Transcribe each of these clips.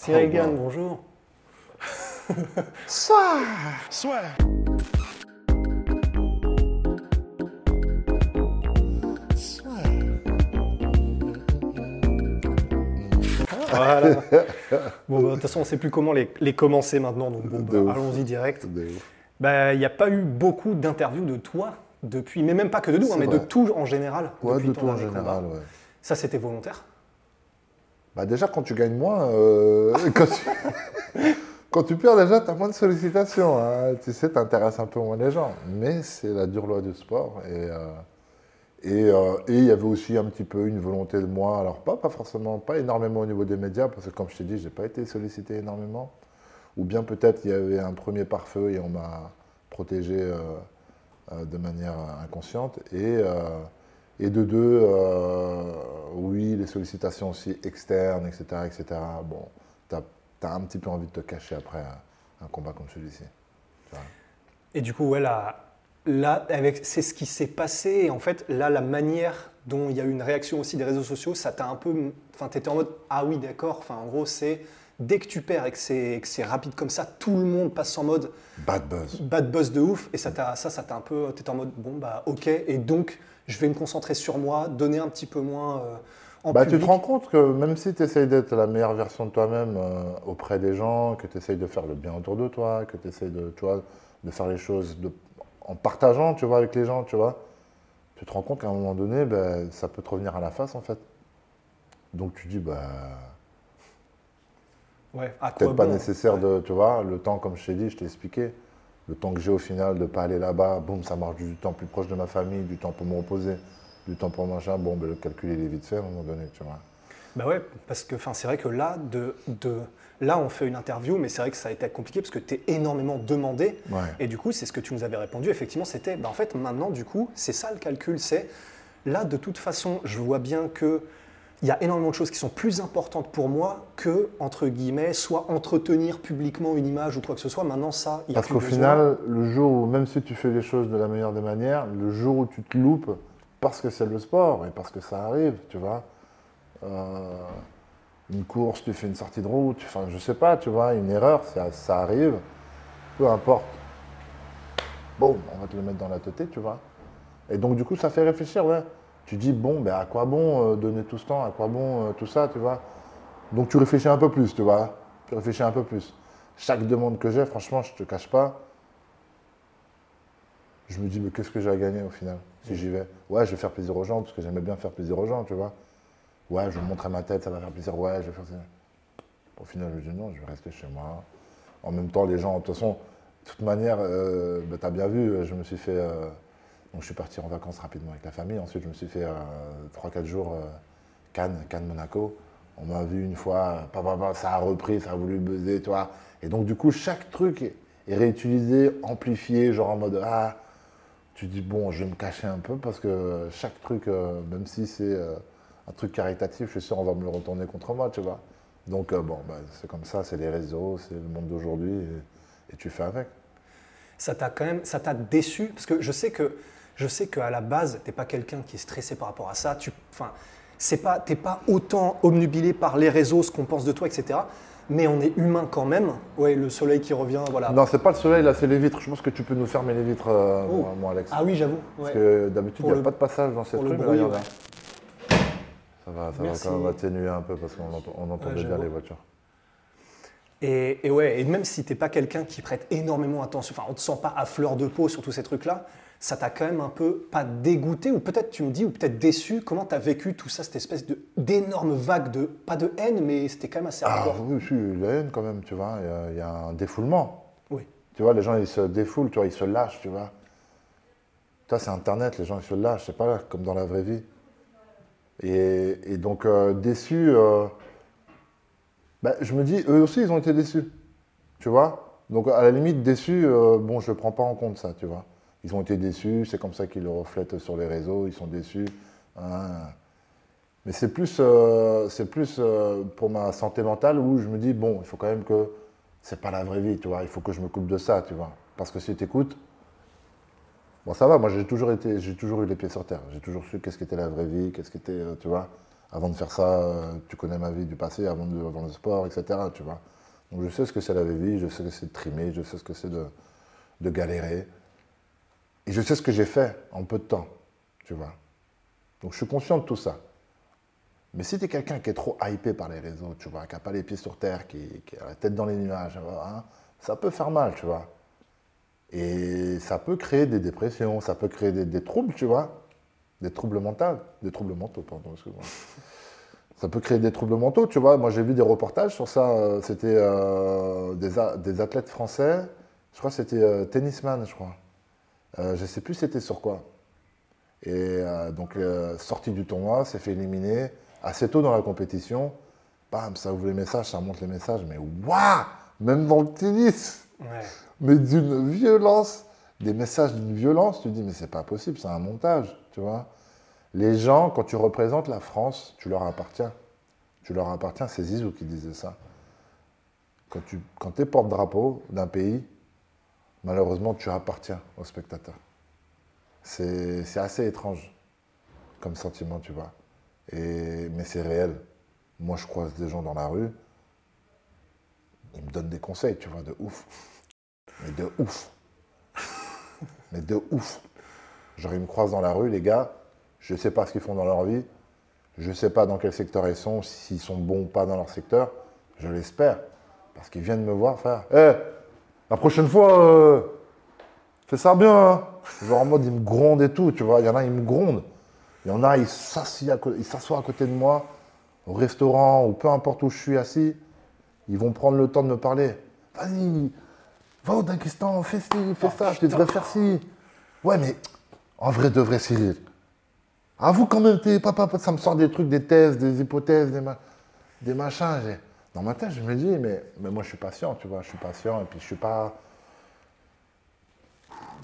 Cyril Gann, bonjour. Soit Soit Voilà. bon, bah, de toute façon, on ne sait plus comment les, les commencer maintenant, donc bon, bah, allons-y direct. Bah, il n'y a pas eu beaucoup d'interviews de toi depuis, mais même pas que de nous, hein, mais de tout en général. Ouais, depuis de ton tout en général, ouais. Ça, c'était volontaire Bah déjà, quand tu gagnes moins, euh, quand, tu, perds déjà, tu as moins de sollicitations. hein. Tu sais, tu intéresses un peu moins les gens. Mais c'est la dure loi du sport. Et euh, euh, et il y avait aussi un petit peu une volonté de moi. Alors, pas, pas forcément, pas énormément au niveau des médias, parce que comme je t'ai dit, je n'ai pas été sollicité énormément. Ou bien peut-être il y avait un premier pare-feu et on m'a protégé de manière inconsciente. Et, et de deux, oui, les sollicitations aussi externes, etc. etc. Bon, tu as, un petit peu envie de te cacher après un, un combat comme celui-ci. Et du coup, ouais, là, là c'est ce qui s'est passé. Et en fait, là, la manière dont il y a eu une réaction aussi des réseaux sociaux, ça t'a un peu. Enfin, t'étais en mode Ah oui, d'accord. Enfin, en gros, c'est dès que tu perds et que c'est, rapide comme ça, tout le monde passe en mode Bad buzz. bad buzz de ouf. Et ça, ça, ça t'a un peu. T'étais en mode Bon, bah, ok. Et donc, je vais me concentrer sur moi, donner un petit peu moins euh, en Bah, tu te rends compte que même si tu essayes d'être la meilleure version de toi-même euh, auprès des gens, que tu essayes de faire le bien autour de toi, que tu essayes de, tu vois, de faire les choses de- en partageant tu vois, avec les gens, tu vois, tu te rends compte qu'à un moment donné, ben, ça peut te revenir à la face en fait. Donc tu dis, bah, Ouais, peut-être pas bon? nécessaire Ouais. de, tu vois, le temps, comme je t'ai dit, je t'ai expliqué, le temps que j'ai au final de pas aller là-bas, boum, ça marche du temps plus proche de ma famille, du temps pour me reposer, du temps pour machin, bon, ben, le calcul il est vite fait à un moment donné, tu vois. Bah ouais, parce que c'est vrai que là, de, de, là, on fait une interview, mais c'est vrai que ça a été compliqué parce que tu es énormément demandé. Ouais. Et du coup, c'est ce que tu nous avais répondu. Effectivement, c'était, bah en fait, maintenant, du coup, c'est ça le calcul. C'est là, de toute façon, je vois bien que il y a énormément de choses qui sont plus importantes pour moi que, entre guillemets, soit entretenir publiquement une image ou quoi que ce soit. Maintenant, ça, il y a Parce qu'au final, le jour où, même si tu fais les choses de la meilleure des manières, le jour où tu te loupes, parce que c'est le sport et parce que ça arrive, tu vois, euh, une course, tu fais une sortie de route, enfin, je sais pas, tu vois, une erreur, ça, ça arrive, peu importe. Bon, on va te le mettre dans la tête, tu vois. Et donc, du coup, ça fait réfléchir, ouais. Tu dis, bon, ben, à quoi bon euh, donner tout ce temps, à quoi bon euh, tout ça, tu vois? Donc, tu réfléchis un peu plus, tu vois? Tu réfléchis un peu plus. Chaque demande que j'ai, franchement, je te cache pas, je me dis, mais qu'est-ce que j'ai à gagner au final, si j'y vais? Ouais, je vais faire plaisir aux gens, parce que j'aimais bien faire plaisir aux gens, tu vois. Ouais, je vais montrer ma tête, ça va faire plaisir, ouais, je vais faire ça. Au final, je me dis, non, je vais rester chez moi. En même temps, les gens, de toute toute manière, euh, tu as bien vu, je me suis fait. euh, donc, je suis parti en vacances rapidement avec la famille. Ensuite, je me suis fait 3-4 jours euh, Cannes, Cannes, Monaco. On m'a vu une fois, pa, pa, pa, ça a repris, ça a voulu buzzer, tu vois. Et donc, du coup, chaque truc est, réutilisé, amplifié, genre en mode Ah, tu dis, bon, je vais me cacher un peu parce que chaque truc, euh, même si c'est euh, un truc caritatif, je suis sûr, on va me le retourner contre moi, tu vois. Donc, euh, bon, bah, c'est comme ça, c'est les réseaux, c'est le monde d'aujourd'hui et, et tu fais avec. ça t'a quand même, ça t'a déçu? Parce que je sais que, je sais qu'à la base, t'es pas quelqu'un qui est stressé par rapport à ça. Tu, enfin, c'est pas, t'es pas autant omnubilé par les réseaux, ce qu'on pense de toi, etc. Mais on est humain quand même. Ouais, le soleil qui revient, voilà. Non, c'est pas le soleil, là, c'est les vitres. Je pense que tu peux nous fermer les vitres, euh, Oh. moi, moi, Alex. Ah oui, j'avoue. Parce ouais. que d'habitude, il n'y a le- pas de passage dans bruit, regarde, ouais. Ça va, ça Merci. va quand même atténuer un peu parce qu'on entend, on entendait bien j'avoue. les voitures. Et, et ouais, et même si t'es pas quelqu'un qui prête énormément attention, enfin, on te sent pas à fleur de peau sur tous ces trucs-là, ça t'a quand même un peu pas dégoûté, ou peut-être tu me dis, ou peut-être déçu. Comment t'as vécu tout ça, cette espèce d'énorme vague de pas de haine, mais c'était quand même assez Ah hardcore. oui, si, la haine quand même, tu vois. Il y a- il y, a un défoulement. Oui. Tu vois, les gens, ils se défoulent, tu vois, ils se lâchent, tu vois. Toi, c'est Internet, les gens, ils se lâchent. C'est pas comme dans la vraie vie. Et, donc, euh, déçu, euh, bah, je me dis, eux aussi, ils ont été déçus. Tu vois Donc, à la limite, déçu, euh, bon, je ne prends pas en compte ça, tu vois. Ils ont été déçus, c'est comme ça qu'ils le reflètent sur les réseaux, ils sont déçus. Hein. Mais c'est plus, c'est plus pour ma santé mentale où je me dis, bon, il faut quand même que c'est pas la vraie vie, tu vois. Il faut que je me coupe de ça, tu vois. Parce que si tu écoutes, bon, ça va, moi j'ai toujours, été, toujours eu les pieds sur terre. J'ai toujours su qu'est-ce qu'était la vraie vie, qu'est-ce qu'était, euh, tu vois. Avant de faire ça, euh, tu connais ma vie du passé, avant, de, avant le sport, etc., tu vois. Donc je sais ce que c'est la vraie vie, je sais ce que c'est de trimer, je sais ce que c'est de, de galérer. Et je sais ce que j'ai fait en peu de temps, tu vois. Donc je suis conscient de tout ça. Mais si tu es quelqu'un qui est trop hypé par les réseaux, tu vois, qui n'a pas les pieds sur terre, qui, a la tête dans les nuages, hein, ça peut faire mal, tu vois. Et ça peut créer des dépressions, ça peut créer des, troubles, tu vois. Des troubles mentaux, des troubles mentaux, pardon. Ça peut créer des troubles mentaux, tu vois. Moi, j'ai vu des reportages sur ça. Euh, c'était euh, des, athlètes français. Je crois que c'était euh, tennisman, je crois. Je ne sais plus c'était sur quoi. Et donc, sorti du tournoi, s'est fait éliminer assez tôt dans la compétition, bam, ça ouvre les messages, ça monte les messages, mais waouh Même dans le tennis Mais d'une violence, des messages d'une violence, tu te dis, mais c'est pas possible, c'est un montage, tu vois. Les gens, quand tu représentes la France, tu leur appartiens. Tu leur appartiens, c'est Zizou qui disait ça. Quand tu quand es porte-drapeau d'un pays, malheureusement, tu appartiens aux spectateurs. C'est assez étrange comme sentiment, tu vois mais c'est réel. Moi, je croise des gens dans la rue, ils me donnent des conseils, tu vois, de ouf. Mais de ouf. Mais de ouf. Genre, ils me croisent dans la rue, les gars, je ne sais pas ce qu'ils font dans leur vie, je ne sais pas dans quel secteur ils sont, s'ils sont bons ou pas dans leur secteur, je l'espère. Parce qu'ils viennent me voir faire Hé, la prochaine fois, euh, fais ça bien. Hein. Genre en mode, ils me grondent et tout, tu vois. Il y en a, ils me grondent. Il y en a, ils s'assoient à côté de moi, au restaurant, ou peu importe où je suis assis. Ils vont prendre le temps de me parler. Vas-y, va au Dagestan, fais ci, fais ça, je devrais faire ci. Ouais, mais en vrai de vrai, Cyril, avoue quand même, papa, ça me sort des trucs, des thèses, des hypothèses, des, machins. Dans ma tête, je me dis, mais, mais moi, je suis patient, tu vois, je suis patient, et puis je suis pas.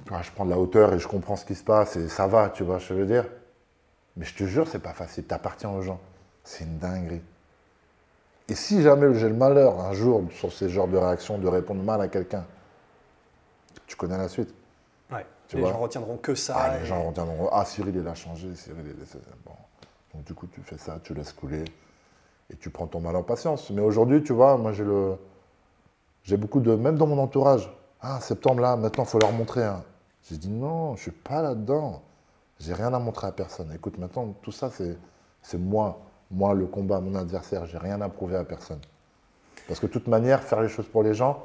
je prends de la hauteur et je comprends ce qui se passe, et ça va, tu vois, je veux dire. Mais je te jure, c'est pas facile. Tu appartiens aux gens. C'est une dinguerie. Et si jamais j'ai le malheur un jour, sur ces genres de réactions, de répondre mal à quelqu'un, tu connais la suite. Ouais. les gens retiendront que ça. Ah, les gens retiendront. Ah, Cyril, il a changé. Cyril, il est... bon. Donc, du coup, tu fais ça, tu laisses couler. Et tu prends ton mal en patience. Mais aujourd'hui, tu vois, moi, j'ai le. J'ai beaucoup de. Même dans mon entourage. Ah, septembre, là, maintenant, il faut leur montrer. Hein. J'ai dit non, je ne suis pas là-dedans. J'ai rien à montrer à personne. Écoute, maintenant, tout ça, c'est moi. Moi, le combat, mon adversaire, j'ai rien à prouver à personne. Parce que de toute manière, faire les choses pour les gens,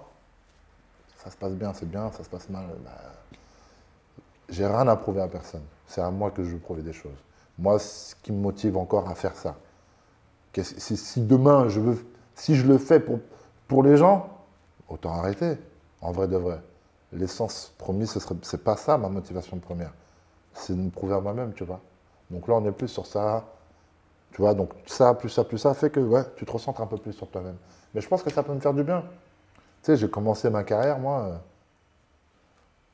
ça se passe bien, c'est bien, ça se passe mal. Bah, j'ai rien à prouver à personne. C'est à moi que je veux prouver des choses. Moi, ce qui me motive encore à faire ça, si, demain, je veux, si je le fais pour, pour les gens, autant arrêter, en vrai de vrai. L'essence promis, ce n'est pas ça ma motivation première c'est de me prouver à moi-même, tu vois. Donc là, on est plus sur ça, tu vois. Donc ça, plus ça, plus ça, fait que ouais, tu te recentres un peu plus sur toi-même. Mais je pense que ça peut me faire du bien. Tu sais, j'ai commencé ma carrière, moi,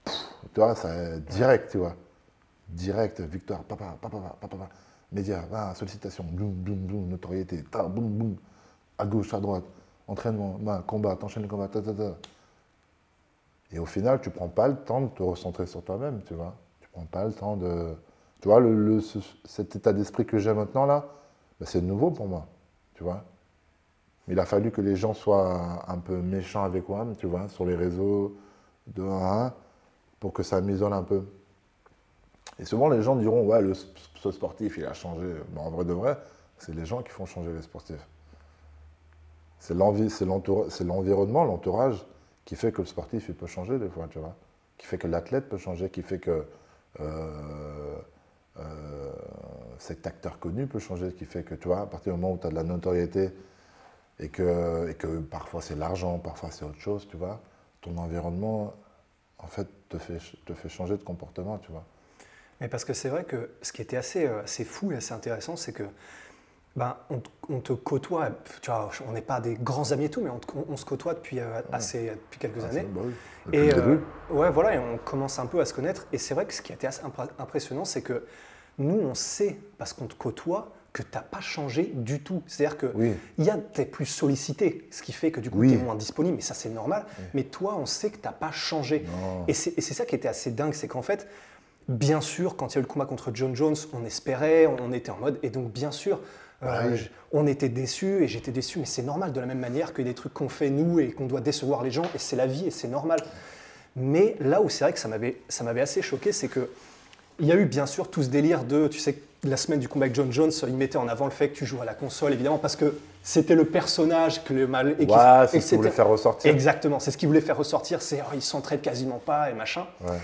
euh, tu vois, ça, direct, tu vois. Direct, victoire, papa, papa, papa, papa. Média, ah, sollicitation, boum, boum, boum, notoriété, ta, boum, boum, à gauche, à droite, entraînement, combat, t'enchaînes le combat, ta, ta, ta. Et au final, tu prends pas le temps de te recentrer sur toi-même, tu vois pas le temps de. Tu vois, cet état d'esprit que j'ai maintenant là, ben, c'est nouveau pour moi. Tu vois Il a fallu que les gens soient un peu méchants avec moi, tu vois, sur les réseaux de 1 à 1, pour que ça m'isole un peu. Et souvent, les gens diront Ouais, le, ce sportif, il a changé. Mais en vrai de vrai, c'est les gens qui font changer les sportifs. C'est l'environnement, l'entourage qui fait que le sportif, il peut changer des fois, tu vois. Qui fait que l'athlète peut changer, qui fait que euh, euh, cet acteur connu peut changer, qui fait que, tu vois, à partir du moment où tu as de la notoriété et que, et que parfois c'est l'argent, parfois c'est autre chose, tu vois, ton environnement, en fait, te fait, te fait changer de comportement, tu vois. Mais parce que c'est vrai que ce qui était assez, euh, assez fou et assez intéressant, c'est que ben, on, te- on te côtoie, tu vois, on n'est pas des grands amis et tout, mais on, se côtoie depuis, euh, assez, depuis quelques Ah, années. oui. Depuis Et euh, ouais, voilà, et on commence un peu à se connaître. Et c'est vrai que ce qui a été assez impr- impressionnant, c'est que nous, on sait, parce qu'on te côtoie, que tu n'as pas changé du tout. C'est-à-dire que Oui. a t'es plus sollicité, ce qui fait que du coup, Oui. tu es moins disponible, mais ça, c'est normal. Mais toi, on sait que tu n'as pas changé. Non. Et c'est ça qui était assez dingue, c'est qu'en fait, bien sûr, quand il y a eu le combat contre John Jones, on espérait, on était en mode, et donc bien sûr, euh, Bah on était déçus, et j'étais déçu, mais c'est normal, de la même manière que des trucs qu'on fait nous, et qu'on doit décevoir les gens, et c'est la vie, et c'est normal. Mais là où c'est vrai que ça m'avait ça m'avait assez choqué, c'est que il y a eu bien sûr tout ce délire de, tu sais, la semaine du combat avec John Jones, il mettait en avant le fait que tu joues à la console, évidemment, parce que c'était le personnage que le mal. et Ouais, c'est ce qu'il voulait faire ressortir. Exactement, c'est ce qu'il voulait faire ressortir, c'est oh, il s'entraide quasiment pas et machin. Ouais.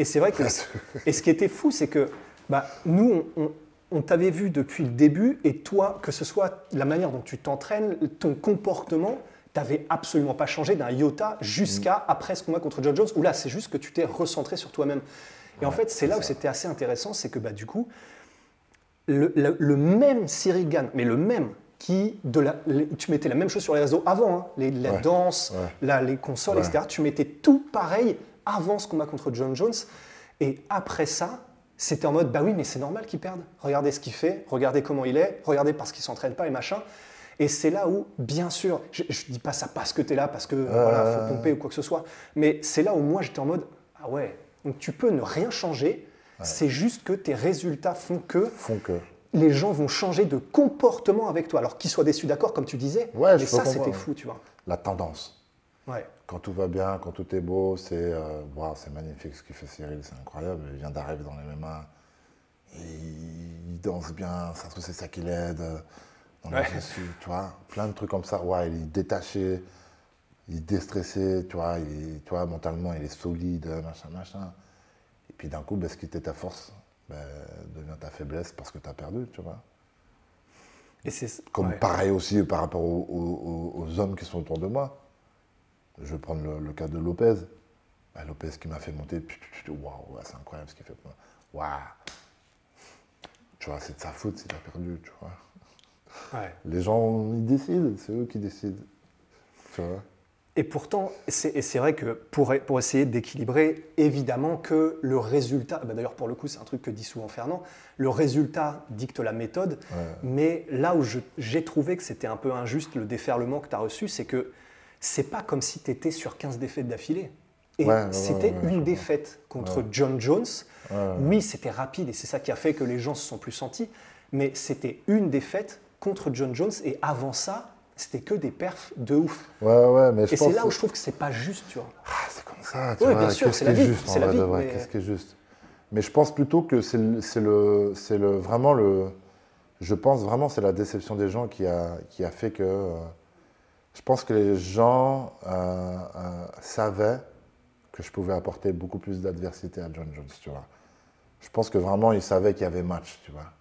Et c'est vrai que. et ce qui était fou, c'est que bah, nous, on, on- on t'avait vu depuis le début, et toi, que ce soit la manière dont tu t'entraînes, ton comportement, t'avais absolument pas changé d'un iota jusqu'à Mm. après ce combat contre John Jones, où là, c'est juste que tu t'es recentré sur toi-même. Et en fait, c'est là où c'était assez intéressant, c'est que bah, du coup, le, le- le même Cyril Gann, mais le même, qui, de la, les- tu mettais la même chose sur les réseaux avant, hein, les, la Ouais, danse, ouais. la- les consoles, etc. Tu mettais tout pareil avant ce combat contre John Jones. Et après ça, c'était en mode, bah oui, mais c'est normal qu'il perde. Regardez ce qu'il fait, regardez comment il est, regardez parce qu'il s'entraîne pas et machin. Et c'est là où, bien sûr, je, je dis pas ça parce que tu es là, parce que voilà, faut pomper ou quoi que ce soit, mais c'est là où moi j'étais en mode, ah ouais, donc tu peux ne rien changer, c'est juste que tes résultats font que Font que. les gens vont changer de comportement avec toi. Alors qu'ils soient déçus, d'accord, comme tu disais, Ouais, mais ça c'était fou, tu vois. La tendance. Ouais. Quand tout va bien, quand tout est beau, c'est euh, c'est magnifique ce qu'il fait Cyril, c'est incroyable. Il vient d'arriver dans les MMA. Il danse bien, ça c'est ça qui l'aide. euh, Dans Ouais. tu vois, plein de trucs comme ça. Ouais, il est détaché, il est déstressé, tu vois, il est- tu vois, mentalement il est solide, machin, machin. Et puis d'un coup, ben, ce qui était ta force ben, devient ta faiblesse parce que tu as perdu, tu vois. Et c'est Comme ouais. pareil aussi par rapport aux, aux- aux- aux hommes qui sont autour de moi. Je vais prendre le, le cas de Lopez. Bah, Lopez qui m'a fait monter. Waouh, c'est incroyable ce qu'il fait. pour moi. Waouh. Tu vois, c'est de sa faute s'il a perdu, tu vois. Ouais. Les gens, ils décident, c'est eux qui décident. Tu vois. Et pourtant, c'est vrai que pour, pour essayer d'équilibrer, évidemment que le résultat, bah d'ailleurs pour le coup c'est un truc que dit souvent Fernand, le résultat dicte la méthode, Ouais. mais là où j'ai trouvé que c'était un peu injuste le déferlement que tu as reçu, c'est que c'est pas comme si tu étais sur 15 défaites d'affilée. Et Ouais, ouais, ouais, c'était ouais, une défaite contre John Jones. Oui, c'était rapide et c'est ça qui a fait que les gens se sont plus sentis, mais c'était une défaite contre John Jones et avant ça, c'était que des perfs de ouf. Ouais, ouais, mais je Et c'est là où je trouve que c'est pas juste, tu vois. Ah, c'est comme ça, tu vois. bien sûr, Qu'est-ce c'est qui la est vie, c'est la vrai vie, mais- Qu'est-ce qui est juste Mais je pense plutôt que c'est le, c'est le, c'est le, vraiment le. Je pense vraiment c'est la déception des gens qui a, qui a fait que. euh, je pense que les gens euh, euh, savaient que je pouvais apporter beaucoup plus d'adversité à John Jones, tu vois. Je pense que vraiment ils savaient qu'il y avait match, tu vois.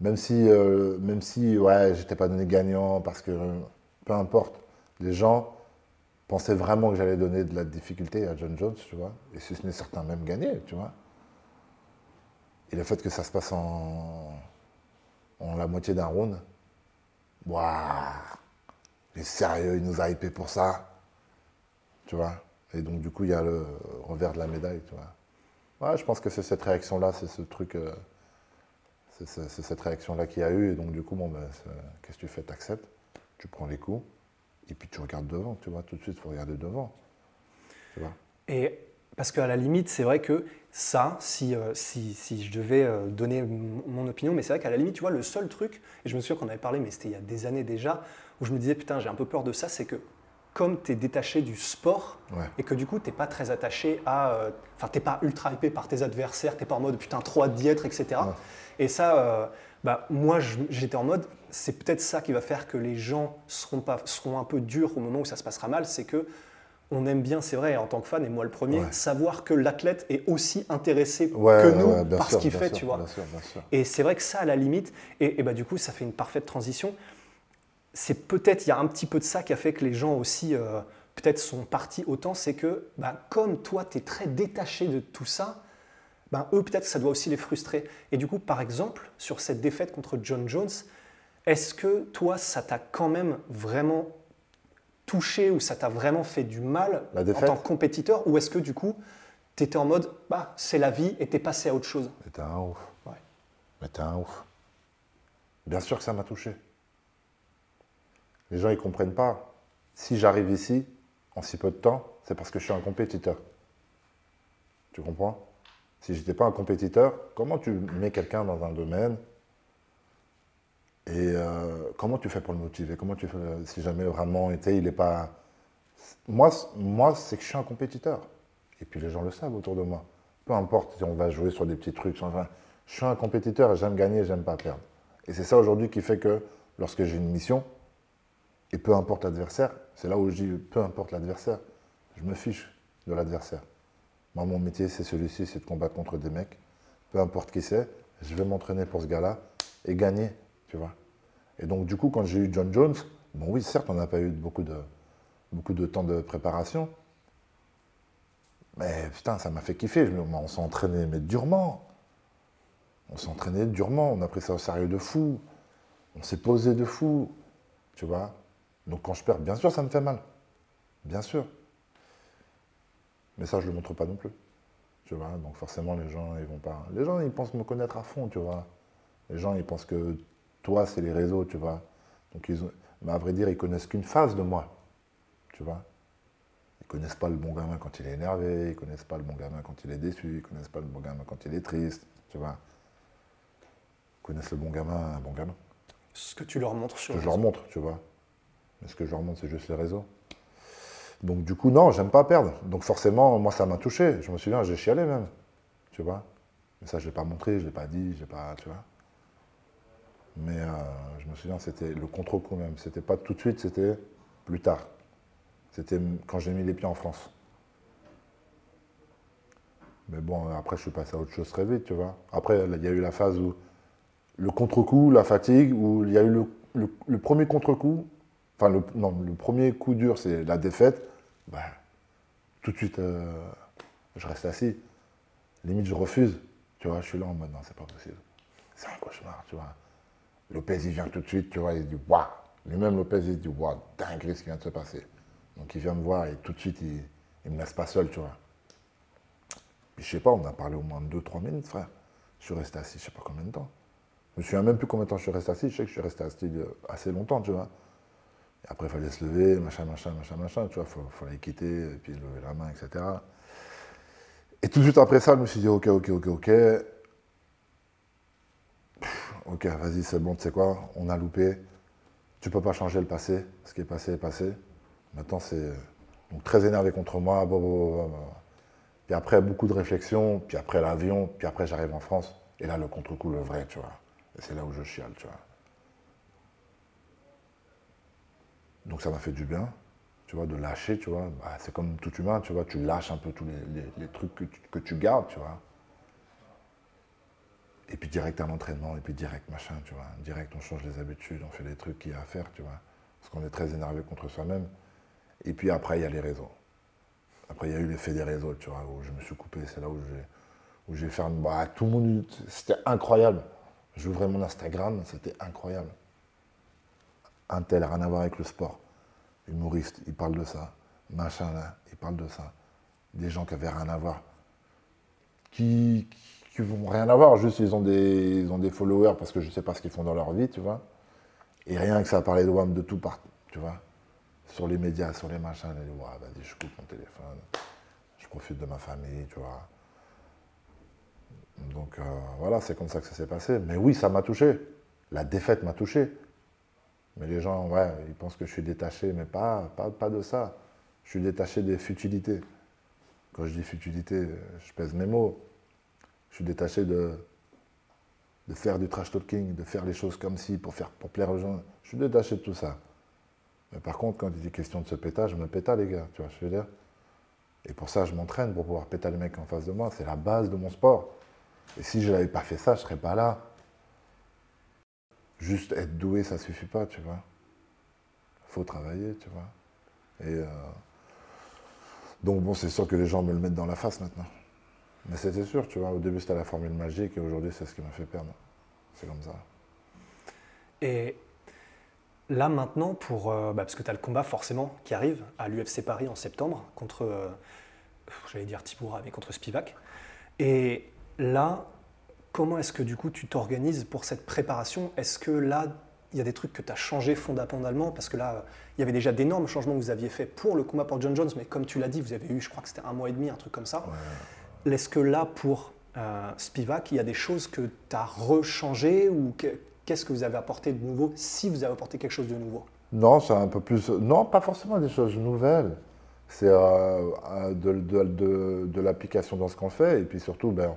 Même si, euh, même si ouais, j'étais pas donné gagnant, parce que peu importe, les gens pensaient vraiment que j'allais donner de la difficulté à John Jones, tu vois, et si ce n'est certains même gagner, tu vois. Et le fait que ça se passe en, en la moitié d'un round, waouh, est sérieux, il nous a hypé pour ça, tu vois? Et donc du coup, il y a le revers de la médaille, tu vois. Ouais, je pense que c'est cette réaction-là, c'est ce truc. euh, c'est cette réaction-là qu'il y a eu. Et donc, du coup, bon, ben, qu'est-ce que tu fais? Tu acceptes, tu prends les coups, et puis tu regardes devant, tu vois. Tout de suite, il faut regarder devant. Tu vois? Parce qu'à la limite, c'est vrai que ça, si, euh, si, si je devais euh, donner mon opinion, mais c'est vrai qu'à la limite, tu vois, le seul truc, et je me souviens qu'on avait parlé, mais c'était il y a des années déjà, où je me disais, putain, j'ai un peu peur de ça, c'est que comme tu es détaché du sport, Ouais. et que du coup, tu n'es pas très attaché à. euh, Enfin, tu n'es pas ultra hypé par tes adversaires, tu n'es pas en mode putain, trop hâte d'y être, etc. Ouais. Et ça, euh, bah, moi, j'étais en mode, c'est peut-être ça qui va faire que les gens seront, pas, seront un peu durs au moment où ça se passera mal, c'est que on aime bien, c'est vrai, en tant que fan, et moi le premier, Ouais. savoir que l'athlète est aussi intéressé Ouais, que nous ouais, par sûr, ce qu'il fait, sûr, tu vois. Bien sûr, bien sûr. Et c'est vrai que ça, à la limite, et, et bah, du coup, ça fait une parfaite transition. C'est peut-être, il y a un petit peu de ça qui a fait que les gens aussi, euh, peut-être, sont partis autant. C'est que, bah, comme toi, tu es très détaché de tout ça, ben, eux, peut-être ça doit aussi les frustrer. Et du coup, par exemple, sur cette défaite contre John Jones, est-ce que toi, ça t'a quand même vraiment touché ou ça t'a vraiment fait du mal La en tant que compétiteur Ou est-ce que du coup, tu étais en mode, bah, c'est la vie et t'es passé à autre chose? Mais t'es un ouf. Ouais. Mais t'es un ouf. Bien sûr que ça m'a touché. Les gens, ils comprennent pas. Si j'arrive ici, en si peu de temps, c'est parce que je suis un compétiteur. Tu comprends? Si j'étais pas un compétiteur, comment tu mets quelqu'un dans un domaine et euh, comment tu fais pour le motiver? Comment tu fais si jamais vraiment il n'est pas. Moi, moi c'est que je suis un compétiteur. Et puis les gens le savent autour de moi. Peu importe si on va jouer sur des petits trucs. Enfin, je suis un compétiteur et j'aime gagner, j'aime pas perdre. Et c'est ça aujourd'hui qui fait que lorsque j'ai une mission, et peu importe l'adversaire, c'est là où je dis peu importe l'adversaire, je me fiche de l'adversaire. Moi, mon métier, c'est celui-ci, c'est de combattre contre des mecs. Peu importe qui c'est, je vais m'entraîner pour ce gars-là et gagner, tu vois. Et donc, du coup, quand j'ai eu John Jones, bon oui, certes, on n'a pas eu beaucoup de, beaucoup de temps de préparation, mais putain, ça m'a fait kiffer. On s'est entraîné, mais durement. On s'est entraîné durement, on a pris ça au sérieux de fou. On s'est posé de fou, tu vois. Donc quand je perds, bien sûr, ça me fait mal. Bien sûr. Mais ça, je ne le montre pas non plus. Tu vois, donc forcément, les gens, ils vont pas. Les gens, ils pensent me connaître à fond, tu vois. Les gens, ils pensent que toi, c'est les réseaux, tu vois. Donc, ils ont... Mais à vrai dire, ils connaissent qu'une phase de moi, tu vois. Ils connaissent pas le bon gamin quand il est énervé, ils connaissent pas le bon gamin quand il est déçu, ils connaissent pas le bon gamin quand il est triste, tu vois. Ils connaissent le bon gamin, un bon gamin. Ce que tu leur montres sur Ce que je leur montre, tu vois. Mais ce que je leur montre, c'est juste les réseaux. Donc du coup, non, j'aime pas perdre. Donc forcément, moi, ça m'a touché. Je me souviens, j'ai chialé même, tu vois. Mais ça, je l'ai pas montré, je l'ai pas dit, j'ai pas, tu vois. Mais euh, je me souviens, c'était le contre-coup même. C'était pas tout de suite, c'était plus tard. C'était quand j'ai mis les pieds en France. Mais bon, après, je suis passé à autre chose très vite, tu vois. Après, il y a eu la phase où le contre-coup, la fatigue, où il y a eu le, premier contre-coup, enfin, le, non, le premier coup dur, c'est la défaite. Bah, tout de suite, euh, je reste assis. Limite, je refuse. Tu vois, je suis là en mode, non, c'est pas possible. C'est un cauchemar, tu vois. Lopez, il vient tout de suite, tu vois, il dit, waouh. Lui-même, Lopez, il dit, waouh, dingue ce qui vient de se passer. Donc, il vient me voir et tout de suite, il, il me laisse pas seul, tu vois. Puis, je sais pas, on a parlé au moins 2-3 minutes, frère. Je suis resté assis, je sais pas combien de temps. Je me souviens même plus combien de temps je suis resté assis. Je sais que je suis resté assis assez longtemps, tu vois. Et après, il fallait se lever, machin, machin, machin, machin, tu vois. Il fallait quitter, et puis lever la main, etc. Et tout de suite après ça, je me suis dit, ok, ok, ok, ok. Ok, vas-y, c'est bon, tu sais quoi, on a loupé. Tu peux pas changer le passé. Ce qui est passé est passé. Maintenant, c'est donc très énervé contre moi. Bon, bon, bon. Puis après, beaucoup de réflexions. Puis après, l'avion. Puis après, j'arrive en France. Et là, le contre-coup, le vrai, tu vois. Et c'est là où je chiale, tu vois. Donc ça m'a fait du bien, tu vois, de lâcher, tu vois. Bah, c'est comme tout humain, tu vois, tu lâches un peu tous les trucs que tu, que tu gardes, tu vois. Et puis direct à l'entraînement, et puis direct machin, tu vois. Direct, on change les habitudes, on fait les trucs qu'il y a à faire, tu vois. Parce qu'on est très énervé contre soi-même. Et puis après, il y a les réseaux. Après, il y a eu l'effet des réseaux, tu vois, où je me suis coupé. C'est là où j'ai, où j'ai fait un... Bah, tout le monde... C'était incroyable. J'ouvrais mon Instagram, c'était incroyable. Un tel, rien à voir avec le sport. Humoriste, il parle de ça. Machin, là, il parle de ça. Des gens qui avaient rien à voir. Qui vont rien à voir, juste ils ont des, ils ont des followers parce que je sais pas ce qu'ils font dans leur vie, tu vois. Et rien que ça parlé de WAM de tout part, tu vois. Sur les médias, sur les machins, dit, ouais, vas-y, je coupe mon téléphone. Je profite de ma famille, tu vois. Donc euh, voilà, c'est comme ça que ça s'est passé. Mais oui, ça m'a touché. La défaite m'a touché. Mais les gens, ouais, ils pensent que je suis détaché, mais pas, pas, pas de ça. Je suis détaché des futilités. Quand je dis futilité, je pèse mes mots. Je suis détaché de, de faire du trash talking, de faire les choses comme si pour, faire, pour plaire aux gens. Je suis détaché de tout ça. Mais par contre, quand il est question de se péter, je me péta, les gars. Tu vois je veux dire? Et pour ça, je m'entraîne pour pouvoir péter les mecs en face de moi. C'est la base de mon sport. Et si je n'avais pas fait ça, je serais pas là. Juste être doué, ça suffit pas, tu vois. faut travailler, tu vois. Et euh, donc bon, c'est sûr que les gens me le mettent dans la face maintenant. Mais c'était sûr, tu vois. Au début, c'était la formule magique et aujourd'hui, c'est ce qui m'a fait perdre. C'est comme ça. Et là, maintenant, pour, euh, bah, parce que tu as le combat forcément qui arrive à l'UFC Paris en septembre contre, euh, j'allais dire Tiboura, mais contre Spivak. Et là, comment est-ce que du coup tu t'organises pour cette préparation? Est-ce que là, il y a des trucs que tu as changé fondamentalement? Parce que là, il y avait déjà d'énormes changements que vous aviez fait pour le combat pour John Jones, mais comme tu l'as dit, vous avez eu, je crois que c'était un mois et demi, un truc comme ça. Est-ce que là, pour euh, Spivak, il y a des choses que tu as rechangées ou qu'est-ce que vous avez apporté de nouveau, si vous avez apporté quelque chose de nouveau? Non, c'est un peu plus. Non, pas forcément des choses nouvelles. C'est euh, euh, de, l'application dans ce qu'on fait et puis surtout ben,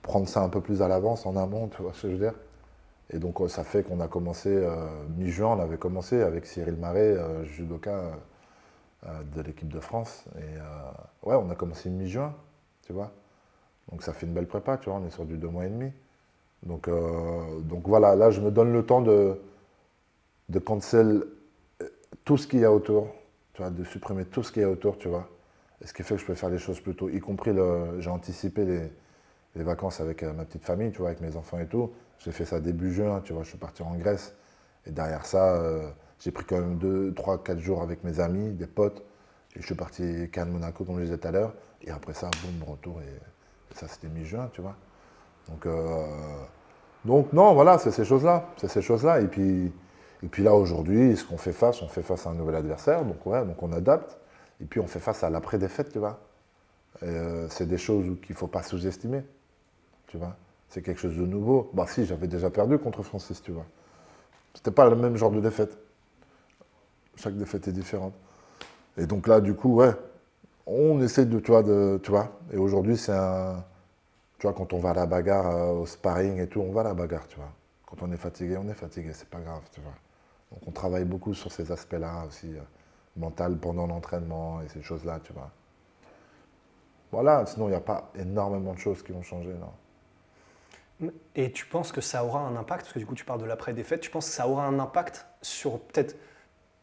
prendre ça un peu plus à l'avance, en amont, tu vois ce que je veux dire? Et donc ça fait qu'on a commencé mi-juin, on avait commencé avec Cyril Marais, judoka de l'équipe de France. Et ouais, on a commencé mi-juin tu vois. Donc ça fait une belle prépa, tu vois, on est sur du deux mois et demi. Donc, euh, donc voilà, là je me donne le temps de, de cancel euh, tout ce qu'il y a autour, tu vois, de supprimer tout ce qu'il y a autour, tu vois. Et ce qui fait que je peux faire les choses plus tôt, y compris le, j'ai anticipé les, les, vacances avec euh, ma petite famille, tu vois, avec mes enfants et tout. J'ai fait ça début juin, tu vois, je suis parti en Grèce. Et derrière ça, j'ai pris quand même 2, 3, 4 jours avec mes amis, des potes. Et je suis parti Cannes, Monaco, comme je disais tout à l'heure. Et après ça, boum, retour. Et, ça, c'était mi-juin, tu vois. Donc, euh, donc non, voilà, c'est ces choses-là. C'est ces choses-là. Et puis, et puis là, aujourd'hui, ce qu'on fait face, on fait face à un nouvel adversaire. Donc, ouais, donc on adapte. Et puis, on fait face à l'après-défaite, tu vois. Euh, c'est des choses qu'il ne faut pas sous-estimer, tu vois. C'est quelque chose de nouveau. Bah si, j'avais déjà perdu contre Francis, tu vois. C'était pas le même genre de défaite. Chaque défaite est différente. Et donc là, du coup, ouais, on essaie de, tu vois, de, tu vois. Et aujourd'hui, c'est un, tu vois, quand on va à la bagarre, euh, au sparring et tout, on va à la bagarre, tu vois. Quand on est fatigué, on est fatigué, c'est pas grave, tu vois. Donc on travaille beaucoup sur ces aspects-là aussi, euh, mental pendant l'entraînement et ces choses-là, tu vois. Voilà, sinon il n'y a pas énormément de choses qui vont changer, non. Et tu penses que ça aura un impact, parce que du coup tu parles de l'après-défaite, tu penses que ça aura un impact sur peut-être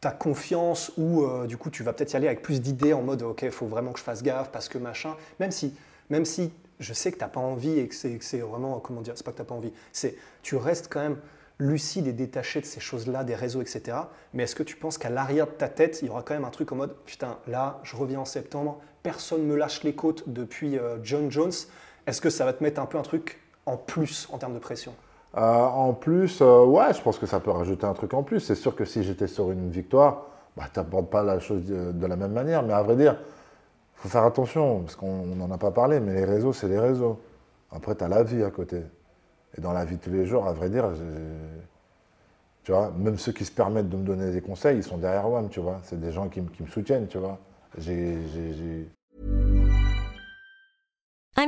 ta confiance ou euh, du coup tu vas peut-être y aller avec plus d'idées en mode ok faut vraiment que je fasse gaffe parce que machin. Même si même si je sais que tu n'as pas envie et que c'est vraiment comment dire c'est pas que tu n'as pas envie c'est tu restes quand même lucide et détaché de ces choses-là des réseaux etc mais est-ce que tu penses qu'à l'arrière de ta tête il y aura quand même un truc en mode putain là je reviens en septembre personne me lâche les côtes depuis euh, John Jones est-ce que ça va te mettre un peu un truc en plus en termes de pression? Euh, en plus, euh, ouais, je pense que ça peut rajouter un truc en plus. C'est sûr que si j'étais sur une victoire, bah, tu pas la chose de, la même manière. Mais à vrai dire, il faut faire attention, parce qu'on n'en a pas parlé, mais les réseaux, c'est les réseaux. Après, tu as la vie à côté. Et dans la vie de tous les jours, à vrai dire, tu vois, même ceux qui se permettent de me donner des conseils, ils sont derrière moi, tu vois. C'est des gens qui, qui, me soutiennent, tu vois. J'ai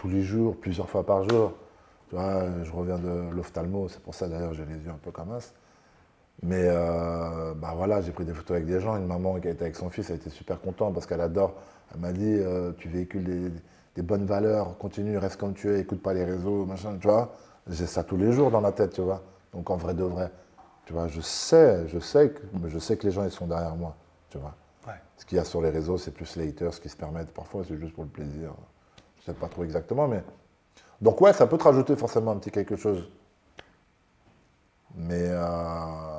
Tous les jours, plusieurs fois par jour. Tu vois, je reviens de l'ophtalmo, c'est pour ça d'ailleurs j'ai les yeux un peu comme ça. Mais euh, bah voilà, j'ai pris des photos avec des gens. Une maman qui a été avec son fils, elle était super contente parce qu'elle adore. Elle m'a dit euh, Tu véhicules des, bonnes valeurs, continue, reste comme tu es, écoute pas les réseaux, machin, tu vois. J'ai ça tous les jours dans la tête, tu vois. Donc en vrai de vrai, tu vois, je sais, je sais que, je sais que les gens ils sont derrière moi, tu vois. Ce qu'il y a sur les réseaux, c'est plus les haters qui se permettent. Parfois, c'est juste pour le plaisir. Je sais pas trop exactement, mais. Donc, ouais, ça peut te rajouter forcément un petit quelque chose. Mais. Euh,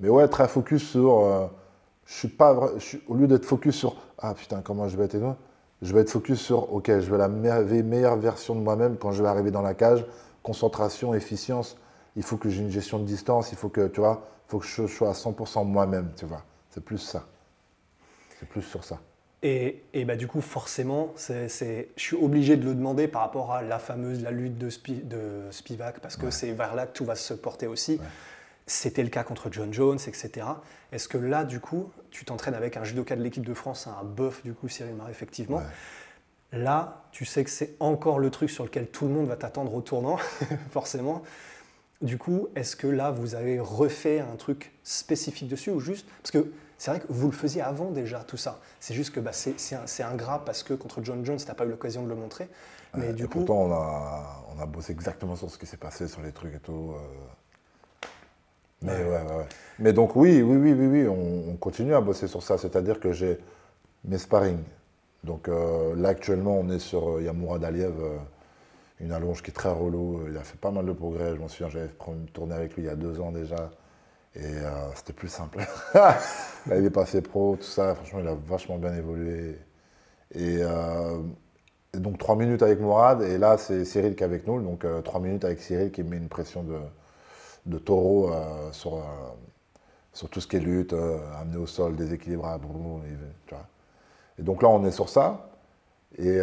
mais ouais, très focus sur. Euh, je suis pas. au lieu d'être focus sur. Ah putain, comment je vais être Je vais être focus sur. Ok, je vais la meilleure version de moi-même quand je vais arriver dans la cage. Concentration, efficience. Il faut que j'ai une gestion de distance. Il faut que, tu vois, faut que je sois à 100% moi-même, tu vois. C'est plus ça. C'est plus sur ça. Et, et bah, du coup, forcément, c'est, je suis obligé de le demander par rapport à la fameuse la lutte de, de Spivak, parce que c'est vers là que tout va se porter aussi. C'était le cas contre John Jones, etc. Est-ce que là, du coup, tu t'entraînes avec un judoka de l'équipe de France, un bœuf, du coup, Cyril Marais, effectivement. Là, tu sais que c'est encore le truc sur lequel tout le monde va t'attendre au tournant, forcément. Du coup, est-ce que là, vous avez refait un truc spécifique dessus ou juste. Parce que c'est vrai que vous le faisiez avant déjà, tout ça. C'est juste que bah, c'est ingrat parce que contre John Jones, tu n'as pas eu l'occasion de le montrer. Mais du coup. Pourtant, on a, on a bossé exactement sur ce qui s'est passé, sur les trucs et tout. Euh. Mais ouais. Ouais, ouais, Mais donc, oui, oui, oui, oui, oui, on, continue à bosser sur ça. C'est-à-dire que j'ai mes sparring. Donc euh, là, actuellement, on est sur euh, Yamoura Daliev, une allonge qui est très relou. Il a fait pas mal de progrès. Je m'en souviens, j'avais tourné avec lui il y a deux ans déjà. Et c'était plus simple. il est passé pro, tout ça. Franchement, il a vachement bien évolué. Et donc trois minutes avec Mourad, et là c'est Cyril qui est avec nous, donc euh, trois minutes avec Cyril qui met une pression de, de taureau euh, sur, euh, sur tout ce qui est lutte, amener au sol, déséquilibrable, tu vois. Et donc là on est sur ça, et,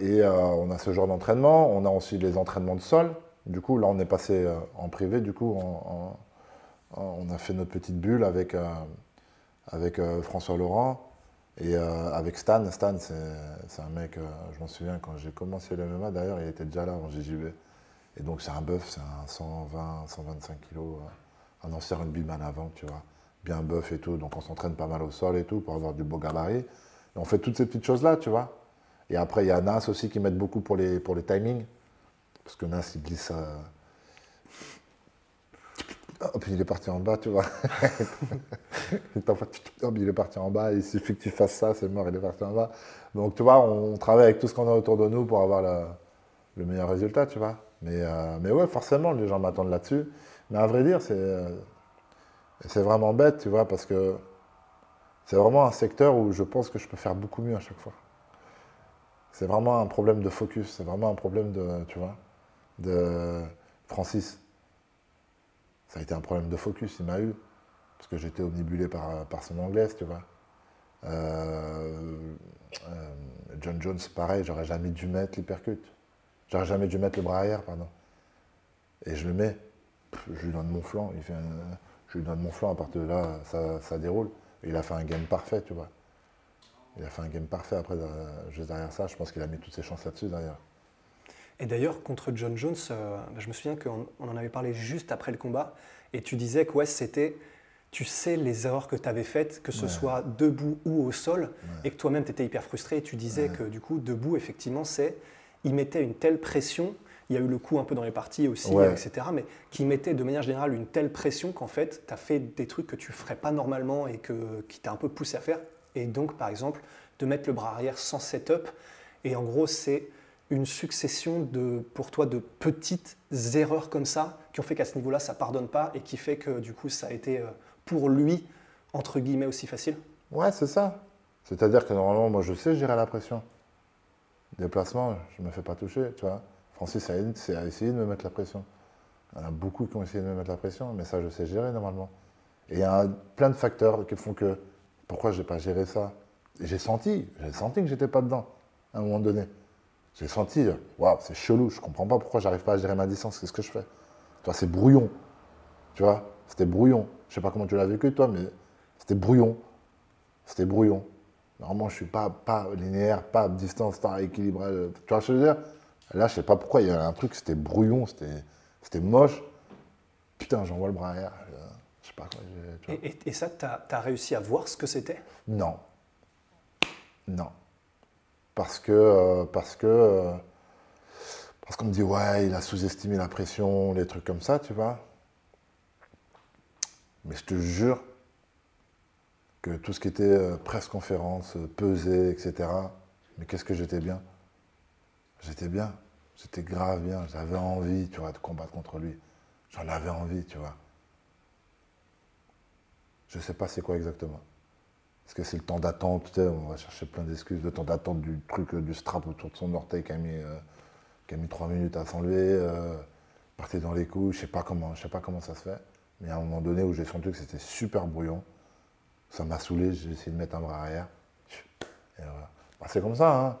et on a ce genre d'entraînement, on a aussi les entraînements de sol, du coup là on est passé en privé, du coup on a fait notre petite bulle avec, avec François Laurent, et euh, avec Stan, Stan c'est un mec, euh, je m'en souviens quand j'ai commencé le MMA d'ailleurs, il était déjà là en JJB. Et donc c'est un bœuf, c'est un 120, 125 kilos, euh, un ancien rugbyman avant, tu vois. Bien bœuf et tout, donc on s'entraîne pas mal au sol et tout pour avoir du beau gabarit. On fait toutes ces petites choses-là, tu vois. Et après, il y a Nas aussi qui m'aide beaucoup pour les, timings. Parce que Nas, il glisse, puis il est parti en bas, tu vois. il est parti en bas, il suffit que tu fasses ça, c'est mort, il est parti en bas. Donc, tu vois, on travaille avec tout ce qu'on a autour de nous pour avoir le, meilleur résultat, tu vois. Mais, euh, mais ouais, forcément, les gens m'attendent là-dessus. Mais à vrai dire, c'est, c'est vraiment bête, tu vois, parce que c'est vraiment un secteur où je pense que je peux faire beaucoup mieux à chaque fois. C'est vraiment un problème de focus, c'est vraiment un problème de, tu vois, de Francis ça a été un problème de focus, il m'a eu, parce que j'étais omnibulé par, par son anglaise, tu vois. Euh, euh, John Jones, pareil, j'aurais jamais dû mettre l'hypercute. J'aurais jamais dû mettre le bras arrière, pardon. Et je le mets, je lui donne mon flanc, il fait je lui donne mon flanc, à partir de là, ça, déroule. Et il a fait un game parfait, tu vois. Il a fait un game parfait après, euh, juste derrière ça, je pense qu'il a mis toutes ses chances là-dessus, d'ailleurs. Et d'ailleurs, contre John Jones, euh, je me souviens qu'on en avait parlé juste après le combat, et tu disais que ouais, c'était, tu sais les erreurs que tu avais faites, que ce soit debout ou au sol, et que toi-même tu étais hyper frustré, et tu disais que du coup, debout, effectivement, c'est, il mettait une telle pression, il y a eu le coup un peu dans les parties aussi, etc., mais qui mettait de manière générale une telle pression qu'en fait, tu as fait des trucs que tu ferais pas normalement et que, qui t'a un peu poussé à faire. Et donc, par exemple, de mettre le bras arrière sans setup, et en gros, c'est une succession de, pour toi de petites erreurs comme ça qui ont fait qu'à ce niveau-là, ça pardonne pas et qui fait que du coup, ça a été euh, pour lui, entre guillemets, aussi facile? Ouais, c'est ça. C'est-à-dire que normalement, moi, je sais gérer la pression. Déplacement, je ne me fais pas toucher, tu vois. Francis a, a essayé de me mettre la pression. Il y en a beaucoup qui ont essayé de me mettre la pression, mais ça, je sais gérer normalement. Et il y a plein de facteurs qui font que pourquoi je n'ai pas géré ça? J'ai senti, j'ai senti que j'étais pas dedans à un moment donné. J'ai senti, waouh, c'est chelou, je comprends pas pourquoi j'arrive pas à gérer ma distance, qu'est-ce que je fais? Tu vois, c'est brouillon. Tu vois, c'était brouillon. Je sais pas comment tu l'as vécu toi, mais c'était brouillon. C'était brouillon. Normalement, je suis pas, pas linéaire, pas distance, pas équilibré. Tu vois ce que je veux dire? Là, je sais pas pourquoi, il y a un truc, c'était brouillon, c'était moche. Putain, j'envoie le bras arrière. Je sais pas quoi. Et, et, ça, tu as réussi à voir ce que c'était? Non. Non parce que euh, parce que euh, parce qu'on me dit ouais il a sous-estimé la pression, les trucs comme ça, tu vois. Mais je te jure que tout ce qui était euh, presse conférence, pesée, etc. Mais qu'est-ce que j'étais bien? J'étais bien, j'étais grave bien, j'avais envie, tu vois, de combattre contre lui. J'en avais envie, tu vois. Je sais pas c'est quoi exactement. Parce que c'est le temps d'attente, on va chercher plein d'excuses, le temps d'attente du truc, euh, du strap autour de son orteil qui a mis, euh, qui a mis trois minutes à s'enlever, euh, partir dans les coups, je sais pas comment, je sais pas comment ça se fait. Mais à un moment donné où j'ai senti que c'était super brouillon, ça m'a saoulé, j'ai essayé de mettre un bras arrière. Bah, c'est comme ça, hein.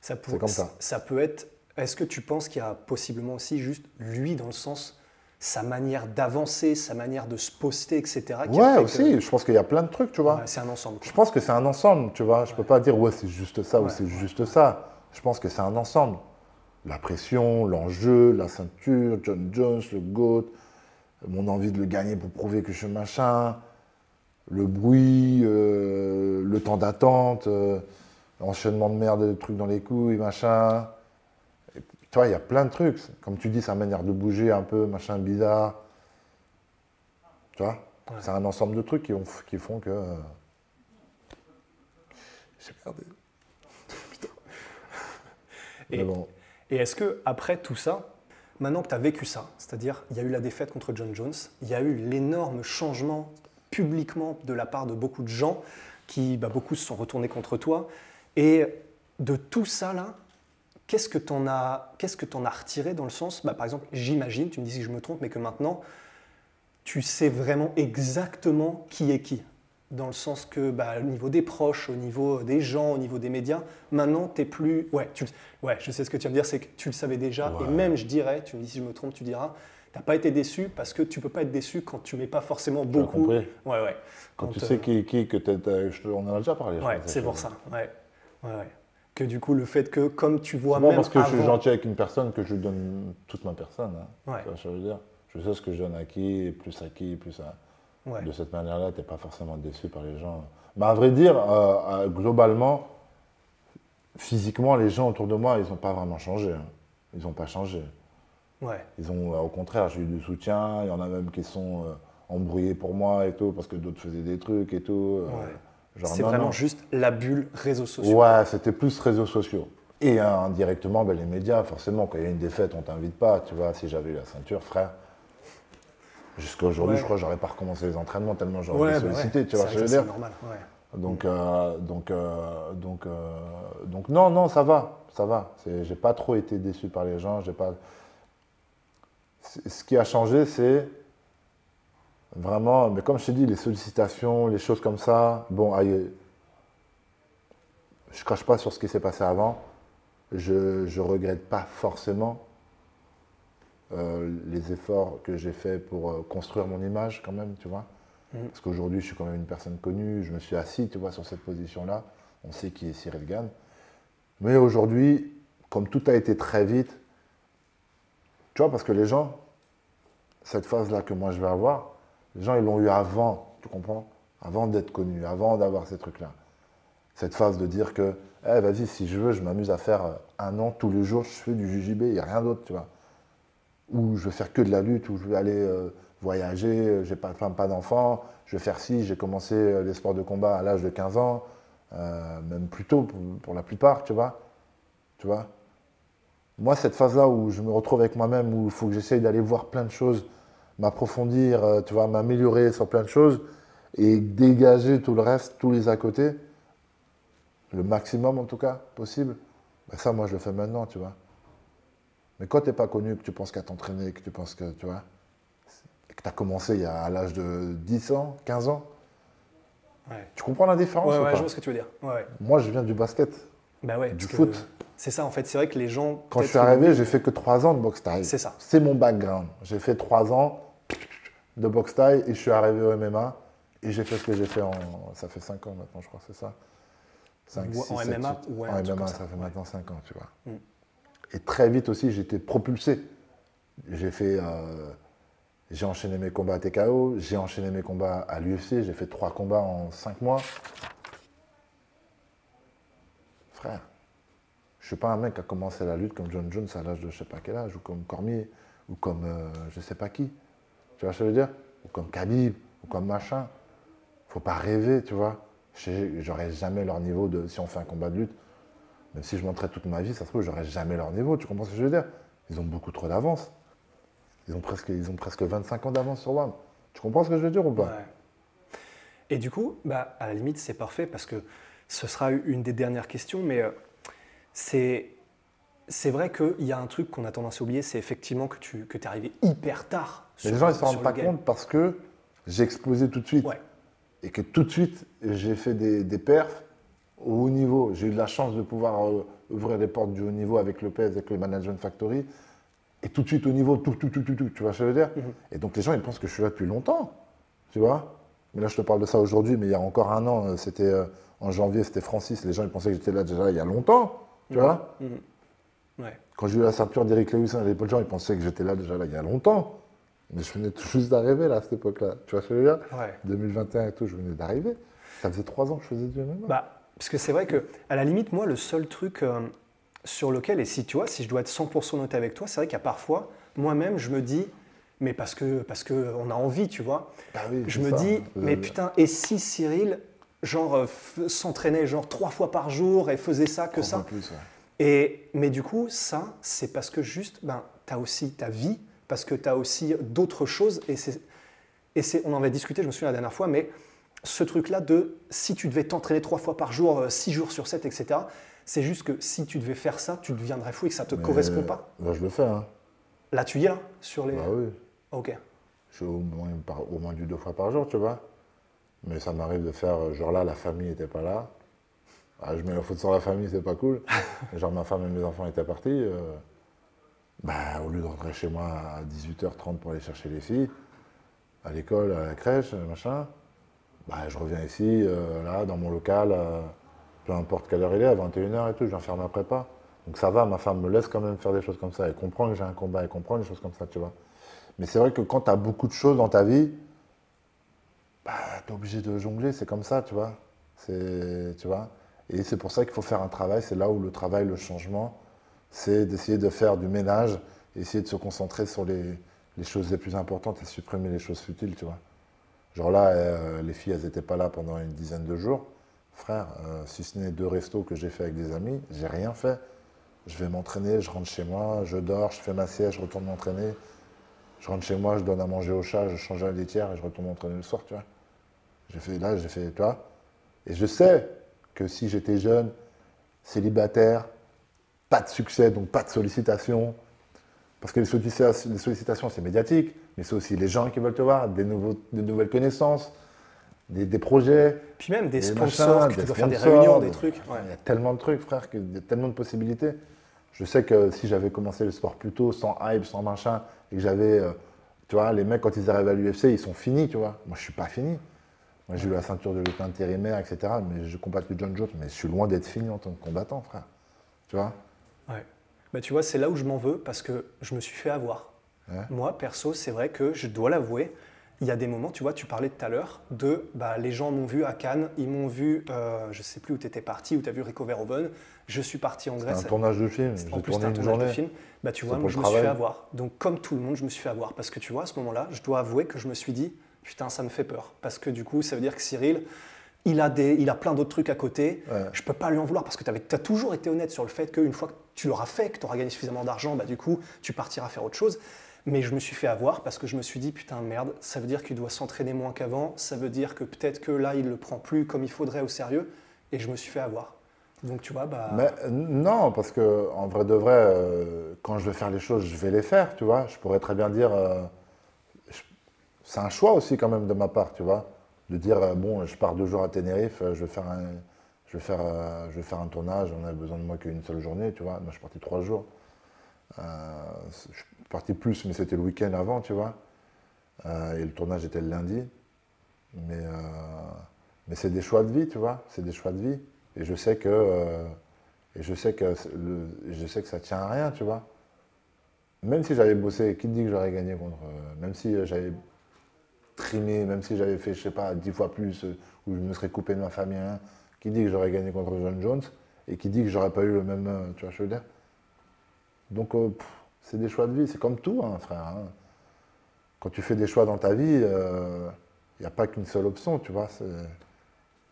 Ça, comme ça. ça peut être. Est-ce que tu penses qu'il y a possiblement aussi juste lui dans le sens sa manière d'avancer, sa manière de se poster, etc. qui Ouais, que- aussi, je pense qu'il y a plein de trucs, tu vois. Ouais, c'est un ensemble. quoi. Je pense que c'est un ensemble, tu vois. Je peux pas dire ouais c'est juste ça ou c'est juste ça. Je pense que c'est un ensemble. La pression, l'enjeu, la ceinture, John Jones, le GOAT, mon envie de le gagner pour prouver que je suis machin, le bruit, euh, le temps d'attente, euh, l'enchaînement de merde, de trucs dans les couilles, machin. Et, tu vois, il y a plein de trucs. Comme tu dis, sa manière de bouger un peu, machin bizarre. Tu vois Ouais. C'est un ensemble de trucs qui, ont- qui font que. euh, J'ai merdé. Et- Mais bon. Et est-ce que après tout ça, maintenant que tu as vécu ça, c'est-à-dire il y a eu la défaite contre John Jones, il y a eu l'énorme changement publiquement de la part de beaucoup de gens qui, bah, beaucoup se sont retournés contre toi, et de tout ça là, qu'est-ce que tu en as, qu'est-ce que en as retiré dans le sens, bah, par exemple, j'imagine, tu me dis si je me trompe, mais que maintenant tu sais vraiment exactement qui est qui. Dans le sens que, bah, au niveau des proches, au niveau des gens, au niveau des médias, maintenant, tu plus. Ouais, tu... ouais, je sais ce que tu vas me dire, c'est que tu le savais déjà. Ouais. Et même, je dirais, tu me dis si je me trompe, tu diras, tu n'as pas été déçu parce que tu peux pas être déçu quand tu mets pas forcément beaucoup. Ouais, ouais. Quand tu euh, sais qui, qui que t'as- t'as- je te- on en a déjà parlé. Ouais, c'est pour ça. Ouais. Ouais, ouais. Que du coup, le fait que, comme tu vois même parce que je suis gentil avec une personne que je lui donne toute ma personne. hein. Ouais. Ce que je veux dire? Je sais ce que je donne à qui, et plus à qui, plus à. Ouais. De cette manière-là, tu n'es pas forcément déçu par les gens. Mais à vrai dire, euh, euh, globalement, physiquement, les gens autour de moi, ils n'ont pas vraiment changé. hein. Ils n'ont pas changé. Ouais. Ils ont, euh, au contraire, j'ai eu du soutien. Il y en a même qui sont euh, embrouillés pour moi et tout, parce que d'autres faisaient des trucs et tout. euh, C'est vraiment non. juste la bulle réseaux sociaux. Ouais, c'était plus réseaux sociaux. Et euh, indirectement, ben, les médias, forcément, quand il y a une défaite, on t'invite pas. Tu vois, si j'avais eu la ceinture, frère. Jusqu'à aujourd'hui, Ouais. je crois que j'aurais pas recommencé les entraînements tellement j'aurais Ouais, été bah ouais. sollicité. Tu vois je veux dire? normal. Ouais. donc, euh, donc, euh, donc, euh, donc, non, non, ça va, ça va. J'ai pas trop été déçu par les gens. J'ai pas. Ce qui a changé, c'est vraiment, mais comme je t'ai dit, les sollicitations, les choses comme ça. Bon, aïe, je crache pas sur ce qui s'est passé avant. Je, je regrette pas forcément euh, les efforts que j'ai faits pour euh, construire mon image, quand même, tu vois. Mhm. Parce qu'aujourd'hui, je suis quand même une personne connue, je me suis assis, tu vois, sur cette position-là. On sait qui est Cyril Gann. Mais aujourd'hui, comme tout a été très vite, tu vois, parce que les gens, cette phase-là que moi je vais avoir, les gens, ils l'ont eu avant, tu comprends? Avant d'être connus, avant d'avoir ces trucs-là. Cette phase de dire que, eh, vas-y, si je veux, je m'amuse à faire euh, un an tous les jours, je fais du JJB, il n'y a rien d'autre, tu vois. Ou je vais faire que de la lutte, ou je vais aller euh, voyager, euh, j'ai pas pas d'enfant, je vais faire ci, j'ai commencé les sports de combat à l'âge de 15 ans, même plus tôt pour, pour la plupart, tu vois. Tu vois? Moi, cette phase-là où je me retrouve avec moi-même, où il faut que j'essaye d'aller voir plein de choses, m'approfondir, euh, tu vois, m'améliorer sur plein de choses, et dégager tout le reste, tous les à côté, le maximum en tout cas possible, ben ça, moi, je le fais maintenant, tu vois. Mais quand tu n'es pas connu, que tu penses qu'à t'entraîner, que tu penses que, tu vois, et que tu as commencé il y a, à l'âge de 10 ans, 15 ans, Ouais. tu comprends la différence Ouais, ou ouais, pas je vois ce que tu veux dire. Ouais. Moi, je viens du basket. Bah Du que foot. C'est ça, en fait. C'est vrai que les gens. Quand je suis arrivé, j'ai fait que 3 ans de boxe taille. C'est ça. C'est mon background. J'ai fait 3 ans de boxe taille et je suis arrivé au MMA et j'ai fait ce que j'ai fait en. Ça fait 5 ans maintenant, je crois, c'est ça 5, Ou en MMA, ouais, En MMA, ça, ça, fait ouais. maintenant 5 ans, tu vois. Mm. Et très vite aussi, été propulsé. J'ai fait. euh, j'ai enchaîné mes combats à TKO, j'ai enchaîné mes combats à l'UFC, j'ai fait 3 combats en 5 mois. Frère, je suis pas un mec qui a commencé la lutte comme John Jones à l'âge de je sais pas quel âge, ou comme Cormier, ou comme euh, je sais pas qui. Tu vois ce que je veux dire? Ou comme Khabib, ou comme machin. Faut pas rêver, tu vois. J'aurais jamais leur niveau de si on fait un combat de lutte. Même si je m'entraîne toute ma vie, ça se trouve, j'aurais jamais leur niveau. Tu comprends ce que je veux dire? Ils ont beaucoup trop d'avance. Ils ont presque, ils ont presque 25 ans d'avance sur WAM. Tu comprends ce que je veux dire ou pas? Et du coup, bah, à la limite, c'est parfait parce que ce sera une des dernières questions, mais euh, c'est. C'est vrai qu'il y a un truc qu'on a tendance à oublier, c'est effectivement que tu que es arrivé hyper tard. Mais sur- les gens, ils ne se rendent le pas game. compte parce que j'ai explosé tout de suite. Ouais. Et que tout de suite, j'ai fait des, des perfs au haut niveau. J'ai eu de la chance de pouvoir euh, ouvrir les portes du haut niveau avec Lopez, avec le Management Factory. et tout de suite au niveau, tout, tout, tout, tout, tout, tu vois ce que je veux dire? Mhm. Et donc les gens, ils pensent que je suis là depuis longtemps, tu vois? Mais là, je te parle de ça aujourd'hui, mais il y a encore un an, euh, c'était euh, en janvier, c'était Francis, les gens, ils pensaient que j'étais là déjà il y a longtemps, tu vois Mhm. Ouais. Quand j'ai eu la ceinture d'Eric Lewis à l'époque, les gens, ils pensaient que j'étais là déjà là il y a longtemps. Mais je venais tout juste d'arriver là, à cette époque-là. Tu vois ce que je veux dire Ouais. 2021 et tout, je venais d'arriver. Ça faisait trois ans que je faisais du MMA. Bah, parce que c'est vrai que, à la limite, moi, le seul truc euh, sur lequel, et si tu vois, si je dois être 100% honnête avec toi, c'est vrai qu'il y a parfois, moi-même, je me dis, mais parce que parce que on a envie, tu vois. Bah oui, je me ça. dis, mais putain, et si Cyril, genre, euh, s'entraînait genre trois fois par jour et faisait ça, que ça fois plus, ouais. et, mais du coup, ça, c'est parce que juste, ben, tu as aussi ta vie, parce que tu as aussi d'autres choses. Et, c'est, et c'est, on en avait discuté, je me souviens la dernière fois, mais ce truc-là de si tu devais t'entraîner trois fois par jour, euh, six jours sur sept, etc., c'est juste que si tu devais faire ça, tu deviendrais fou et que ça te Mais, correspond pas. bah, je le fais, hein. Là, tu y es, là, sur les. Bah oui. Ok. Je suis au moins, par- au moins du deux fois par jour, tu vois. Mais ça m'arrive de faire, euh, genre là, la famille n'était pas là. Ah, je mets la faute sur la famille, c'est pas cool. genre ma femme et mes enfants étaient partis. euh, bah, au lieu de rentrer chez moi à 18h30 pour aller chercher les filles, à l'école, à la crèche, machin, bah, je reviens ici, euh, là, dans mon local, euh, peu importe quelle heure il est, à 21h et tout, je viens faire ma prépa. Donc ça va, ma femme me laisse quand même faire des choses comme ça. Elle comprend que j'ai un combat, elle comprend des choses comme ça, tu vois. Mais c'est vrai que quand tu as beaucoup de choses dans ta vie, bah, tu es obligé de jongler, c'est comme ça, tu vois. C'est, tu vois. Et c'est pour ça qu'il faut faire un travail, c'est là où le travail, le changement, c'est d'essayer de faire du ménage, essayer de se concentrer sur les, choses les plus importantes et supprimer les choses futiles, tu vois. Genre là, euh, les filles, elles n'étaient pas là pendant une dizaine de jours. Frère, euh, si ce n'est deux restos que j'ai fait avec des amis, j'ai rien fait. Je vais m'entraîner, je rentre chez moi, je dors, je fais ma sieste, je retourne m'entraîner. Je rentre chez moi, je donne à manger au chat, je change la laitière et je retourne m'entraîner le soir, tu vois. J'ai fait là, j'ai fait, tu vois. Et je sais que si j'étais jeune, célibataire, pas de succès, donc pas de sollicitations, parce que les sollicitations, les sollicitations, c'est médiatique, mais c'est aussi les gens qui veulent te voir, des, nouveaux, des nouvelles connaissances, des, des projets. Puis même des des sponsors, machins, que tu des dois faire des réunions, des des- trucs. ouais. Il y a tellement de trucs, frère, que- il y a tellement de possibilités. Je sais que si j'avais commencé le sport plus tôt, sans hype, sans machin, et que j'avais, euh, tu vois, les mecs, quand ils arrivent à l'UFC, ils sont finis, tu vois. Moi, je suis pas fini. Moi, j'ai eu la ceinture de lutte intérimaire, etc. Mais je combatte le John Jones, mais je suis loin d'être fini en tant que combattant, frère. Tu vois? Ouais. Bah, tu vois, c'est là où je m'en veux parce que je me suis fait avoir. Ouais. Moi, perso, c'est vrai que je dois l'avouer. Il y a des moments, tu vois, tu parlais tout à l'heure de bah, les gens m'ont vu à Cannes, ils m'ont vu, euh, je sais plus où tu étais parti, où tu as vu Rico Verhoeven. Je suis parti en C'est Grèce. un tournage de film. En J'ai plus, tourné un une tournage de film. Bah, tu C'est vois, moi, je me suis fait avoir. Donc, comme tout le monde, je me suis fait avoir. Parce que tu vois, à ce moment-là, je dois avouer que je me suis dit, putain, ça me fait peur. Parce que du coup, ça veut dire que Cyril, il a, des, il a plein d'autres trucs à côté. Ouais. Je peux pas lui en vouloir parce que tu as toujours été honnête sur le fait qu'une fois que tu l'auras fait, que tu auras gagné suffisamment d'argent, bah, du coup, tu partiras faire autre chose. Mais je me suis fait avoir parce que je me suis dit, putain, merde, ça veut dire qu'il doit s'entraîner moins qu'avant. Ça veut dire que peut-être que là, il le prend plus comme il faudrait au sérieux. Et je me suis fait avoir. Donc, tu vois, bah. Mais euh, non, parce que en vrai de vrai, euh, quand je veux faire les choses, je vais les faire, tu vois. Je pourrais très bien dire, euh, c'est un choix aussi quand même de ma part, tu vois, de dire euh, bon, je pars deux jours à Tenerife, euh, je vais faire un, je vais faire, euh, je vais faire un tournage, on a besoin de moi qu'une seule journée, tu vois. Moi, je suis parti trois jours. Je suis parti plus, mais c'était le week-end avant, tu vois. Et le tournage était le lundi. Mais, mais c'est des choix de vie, tu vois. C'est des choix de vie. Et je sais que, et je sais que, le- je sais que ça tient à rien, tu vois. Même si j'avais bossé, qui te dit que j'aurais gagné contre. même si j'avais trimé, même si j'avais fait, je sais pas, dix fois plus, euh, ou je me serais coupé de ma famille, hein, qui dit que j'aurais gagné contre John Jones, et qui dit que j'aurais pas eu le même. euh, tu vois, je veux dire? Donc, euh, c'est des choix de vie, c'est comme tout, hein, frère. hein. Quand tu fais des choix dans ta vie, il n'y a pas qu'une seule option, tu vois.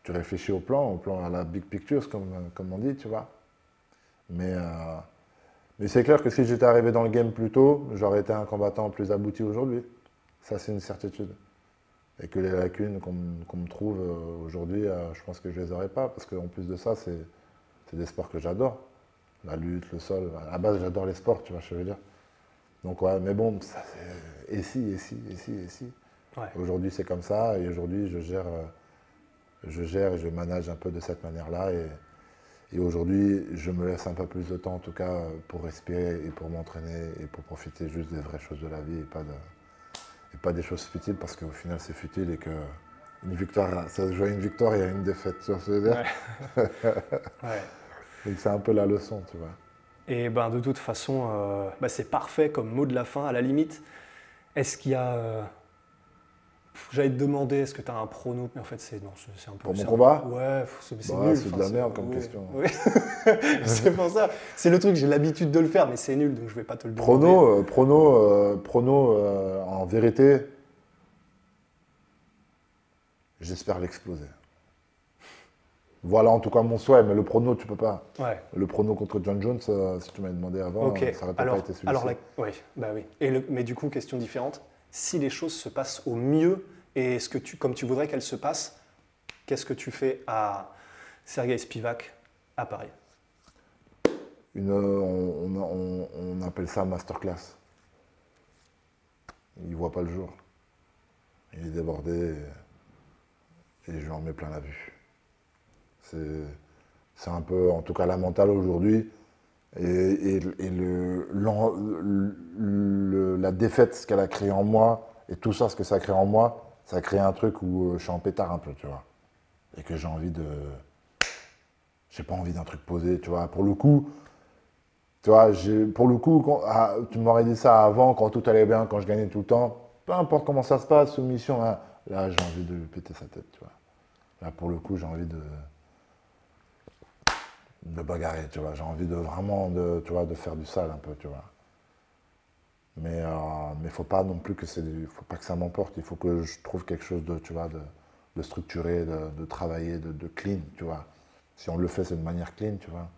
Tu réfléchis au plan, au plan à la big picture, comme, comme on dit, tu vois. Mais, mais c'est clair que si j'étais arrivé dans le game plus tôt, j'aurais été un combattant plus abouti aujourd'hui. Ça, c'est une certitude. Et que les lacunes qu'on me- trouve euh, aujourd'hui, euh, je pense que je les aurais pas, parce qu'en plus de ça, c'est des sports que j'adore. La lutte, le sol. À la base, j'adore les sports, tu vois, ce que je veux dire. Donc, ouais, mais bon, ça, c'est. Et si, et si, et si, et si. Ouais. Aujourd'hui, c'est comme ça, et aujourd'hui, je gère, euh, je gère et je manage un peu de cette manière-là. Et, Et aujourd'hui, je me laisse un peu plus de temps, en tout cas, pour respirer et pour m'entraîner et pour profiter juste des vraies choses de la vie et pas, de, et pas des choses futiles, parce qu'au final, c'est futile et que une victoire, ça se joue à une victoire et à une défaite, tu vois ce que je veux dire Ouais. Donc c'est un peu la leçon, tu vois. Et ben, de toute façon, euh, bah, c'est parfait comme mot de la fin. À la limite, est-ce qu'il y a. J'allais te demander, est-ce que tu as un prono Mais en fait, c'est non, c'est c'est un peu. Pour mon combat Ouais, c'est Bah, nul. c'est de la merde comme ouais, question. ouais. c'est pour ça. C'est le truc, j'ai l'habitude de le faire, mais c'est nul, donc je vais pas te le demander. Prono, euh, prono, euh, prono euh, en vérité, j'espère l'exploser. Voilà en tout cas mon souhait, mais le prono, tu peux pas. Ouais. Le prono contre John Jones, si tu m'avais demandé avant, Ok. euh, ça aurait peut-être alors, pas été celui-ci. alors la- oui, bah oui. Et le- mais du coup, question différente. Si les choses se passent au mieux et ce que tu, comme tu voudrais qu'elles se passent, qu'est-ce que tu fais à Sergei Spivak à Paris? Une, on, on- appelle ça masterclass. Il voit pas le jour. Il est débordé et, et je lui en mets plein la vue. C'est un peu, en tout cas, la mentale aujourd'hui. Et, la défaite, ce qu'elle a créé en moi, et tout ça, ce que ça a créé en moi, ça a un truc où euh, je suis en pétard un peu, tu vois. Et que j'ai envie de. J'ai pas envie d'un truc posé, tu vois. Pour le coup, tu vois, pour le coup, ah, tu m'aurais dit ça avant, quand tout allait bien, quand je gagnais tout le temps. Peu importe comment ça se passe, soumission, hein, là, j'ai envie de lui péter sa tête, tu vois. Là, pour le coup, j'ai envie de de bagarrer, tu vois. J'ai envie de vraiment de, tu vois, de faire du sale un peu, tu vois. Mais euh, mais faut pas non plus que c'est, faut pas que ça m'emporte. Il faut que je trouve quelque chose de, tu vois, de, de structuré, de, de travaillé, de, de clean, tu vois. Si on le fait, c'est de manière clean, tu vois.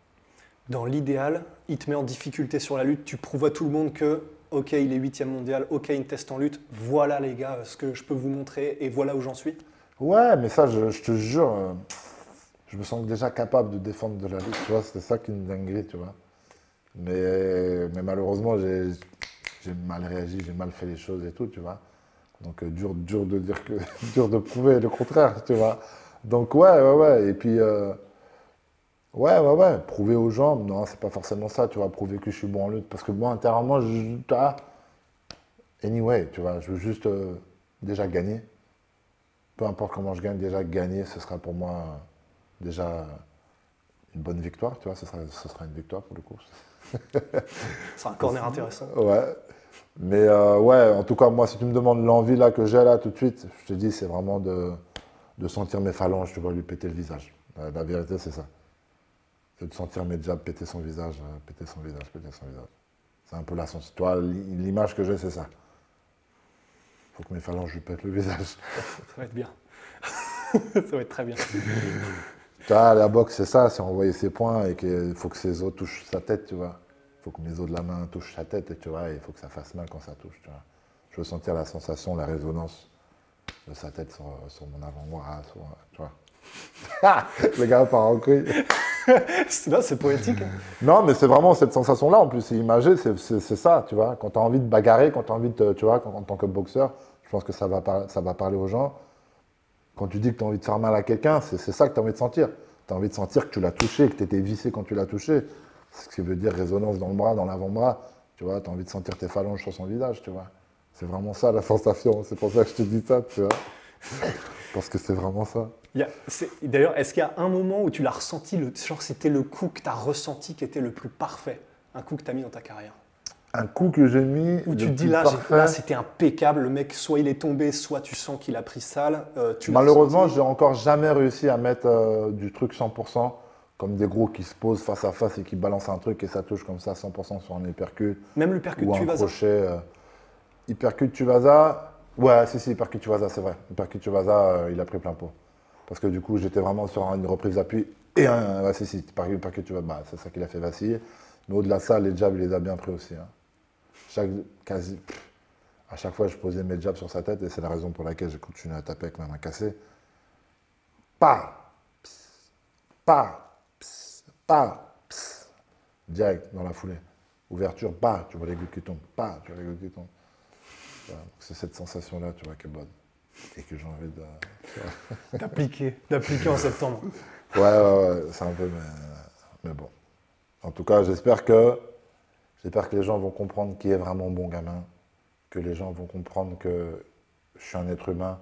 Dans l'idéal, il te met en difficulté sur la lutte, tu prouves à tout le monde que, ok, il est huitième mondial, ok, il teste en lutte, voilà les gars ce que je peux vous montrer et voilà où j'en suis. Ouais, mais ça, je, je te jure, euh, je me sens déjà capable de défendre de la lutte, tu vois, c'était ça qui me dinguerait, tu vois. Mais, mais malheureusement, j'ai mal réagi, j'ai mal fait les choses et tout, tu vois. Donc, euh, dur, dur de dire que, dur de prouver le contraire, tu vois. Donc, ouais, ouais, ouais. Et puis, euh, ouais, ouais, ouais, prouver aux gens, non, c'est pas forcément ça, tu vois, prouver que je suis bon en lutte. Parce que moi, intérieurement, je, vois, anyway, tu vois, je veux juste euh, déjà gagner peu importe comment je gagne, déjà gagner, ce sera pour moi déjà une bonne victoire, tu vois, ce sera, ce sera une victoire pour le coup. C'est un corner intéressant. Ouais. Mais euh, ouais, en tout cas, moi, si tu me demandes l'envie là que j'ai là tout de suite, je te dis, c'est vraiment de, de sentir mes phalanges, tu vois, lui péter le visage. La, la vérité, c'est ça. C'est de sentir mes jabs péter son visage, euh, péter son visage, péter son visage. C'est un peu la sens. Tu vois, l'i- l'image que j'ai, c'est ça. Faut que mes phalanges lui pètent le visage. Ça va être bien. ça va être très bien. Tu vois, la boxe, c'est ça, c'est envoyer ses points et qu'il faut que ses os touchent sa tête, tu vois. Il faut que mes os de la main touchent sa tête, et tu vois, il faut que ça fasse mal quand ça touche, tu vois. Je veux sentir la sensation, la résonance de sa tête sur, sur mon avant-bras, tu vois. Le gars part en couille. C'est là, c'est poétique. hein. Non, mais c'est vraiment cette sensation-là, en plus, c'est imagé, c'est- ça, tu vois. Quand tu as envie de bagarrer, quand tu as envie de, tu vois, quand- en tant que boxeur, je pense que ça va, par- ça va parler aux gens. Quand tu dis que tu as envie de faire mal à quelqu'un, c'est ça que tu as envie de sentir. Tu as envie de sentir que tu l'as touché, que tu étais vissé quand tu l'as touché. C'est ce qui veut dire résonance dans le bras, dans l'avant-bras. Tu vois, tu as envie de sentir tes phalanges sur son visage, tu vois. C'est vraiment ça la sensation. C'est pour ça que je te dis ça, tu vois. Parce que c'est vraiment ça. D'ailleurs, est-ce qu'il y a un moment où tu l'as ressenti, le, genre c'était le coup que tu as ressenti qui était le plus parfait? Un coup que tu as mis dans ta carrière? Un coup que j'ai mis. Où tu te dis là, c'était impeccable, le mec soit il est tombé, soit tu sens qu'il a pris sale. euh, tu Malheureusement, j'ai encore jamais réussi à mettre euh, du truc 100%, comme des gros qui se posent face à face et qui balancent un truc et ça touche comme ça 100% sur un hypercute Même le percute, ou tu un vas crochet. euh, hypercute Tuvasa, ouais, si, si, hypercute Tuvasa, c'est vrai. Hypercute Tuvasa, euh, il a pris plein pot. Parce que du coup, j'étais vraiment sur une reprise d'appui et un, ouais, si, si, hypercute Tuvasa, bah, c'est ça qui l'a fait vaciller. Mais au-delà de ça, les jabs, il les a bien pris aussi. hein. Chaque, quasi, pff, à chaque fois, je posais mes jabs sur sa tête et c'est la raison pour laquelle j'ai continué à taper avec ma main cassée. Pas, pas, pas, direct dans la foulée. Ouverture, pas, tu vois les gouttes qui tombent, pas, tu vois les gouttes qui tombent. Voilà, c'est cette sensation-là, tu vois, qui est bonne. Et que j'ai envie de. d'appliquer, d'appliquer en septembre. Ouais, ouais, ouais, c'est un peu. Mais... Mais bon. En tout cas, j'espère que, j'espère que les gens vont comprendre qui est vraiment bon gamin, que les gens vont comprendre que je suis un être humain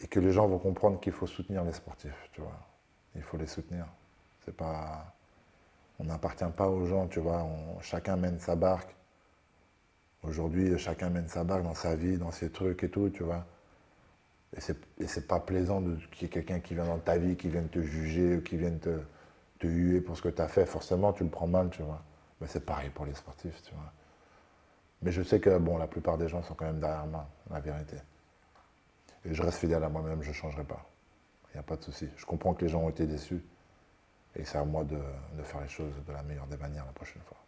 et que les gens vont comprendre qu'il faut soutenir les sportifs, tu vois. Il faut les soutenir. C'est pas, on n'appartient pas aux gens, tu vois. chacun mène sa barque. Aujourd'hui, chacun mène sa barque dans sa vie, dans ses trucs et tout, tu vois. Et c'est pas plaisant qu'il y ait quelqu'un qui vient dans ta vie, qui vienne te juger, qui vienne te, te huer pour ce que tu as fait. Forcément, tu le prends mal, tu vois. Mais c'est pareil pour les sportifs, tu vois. Mais je sais que, bon, la plupart des gens sont quand même derrière moi, la vérité. Et je reste fidèle à moi-même, je ne changerai pas. Il n'y a pas de souci. Je comprends que les gens ont été déçus. Et c'est à moi de, faire les choses de la meilleure des manières la prochaine fois.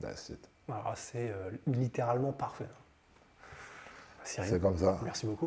That's it. c'est euh, littéralement parfait. C'est comme ça. Merci beaucoup.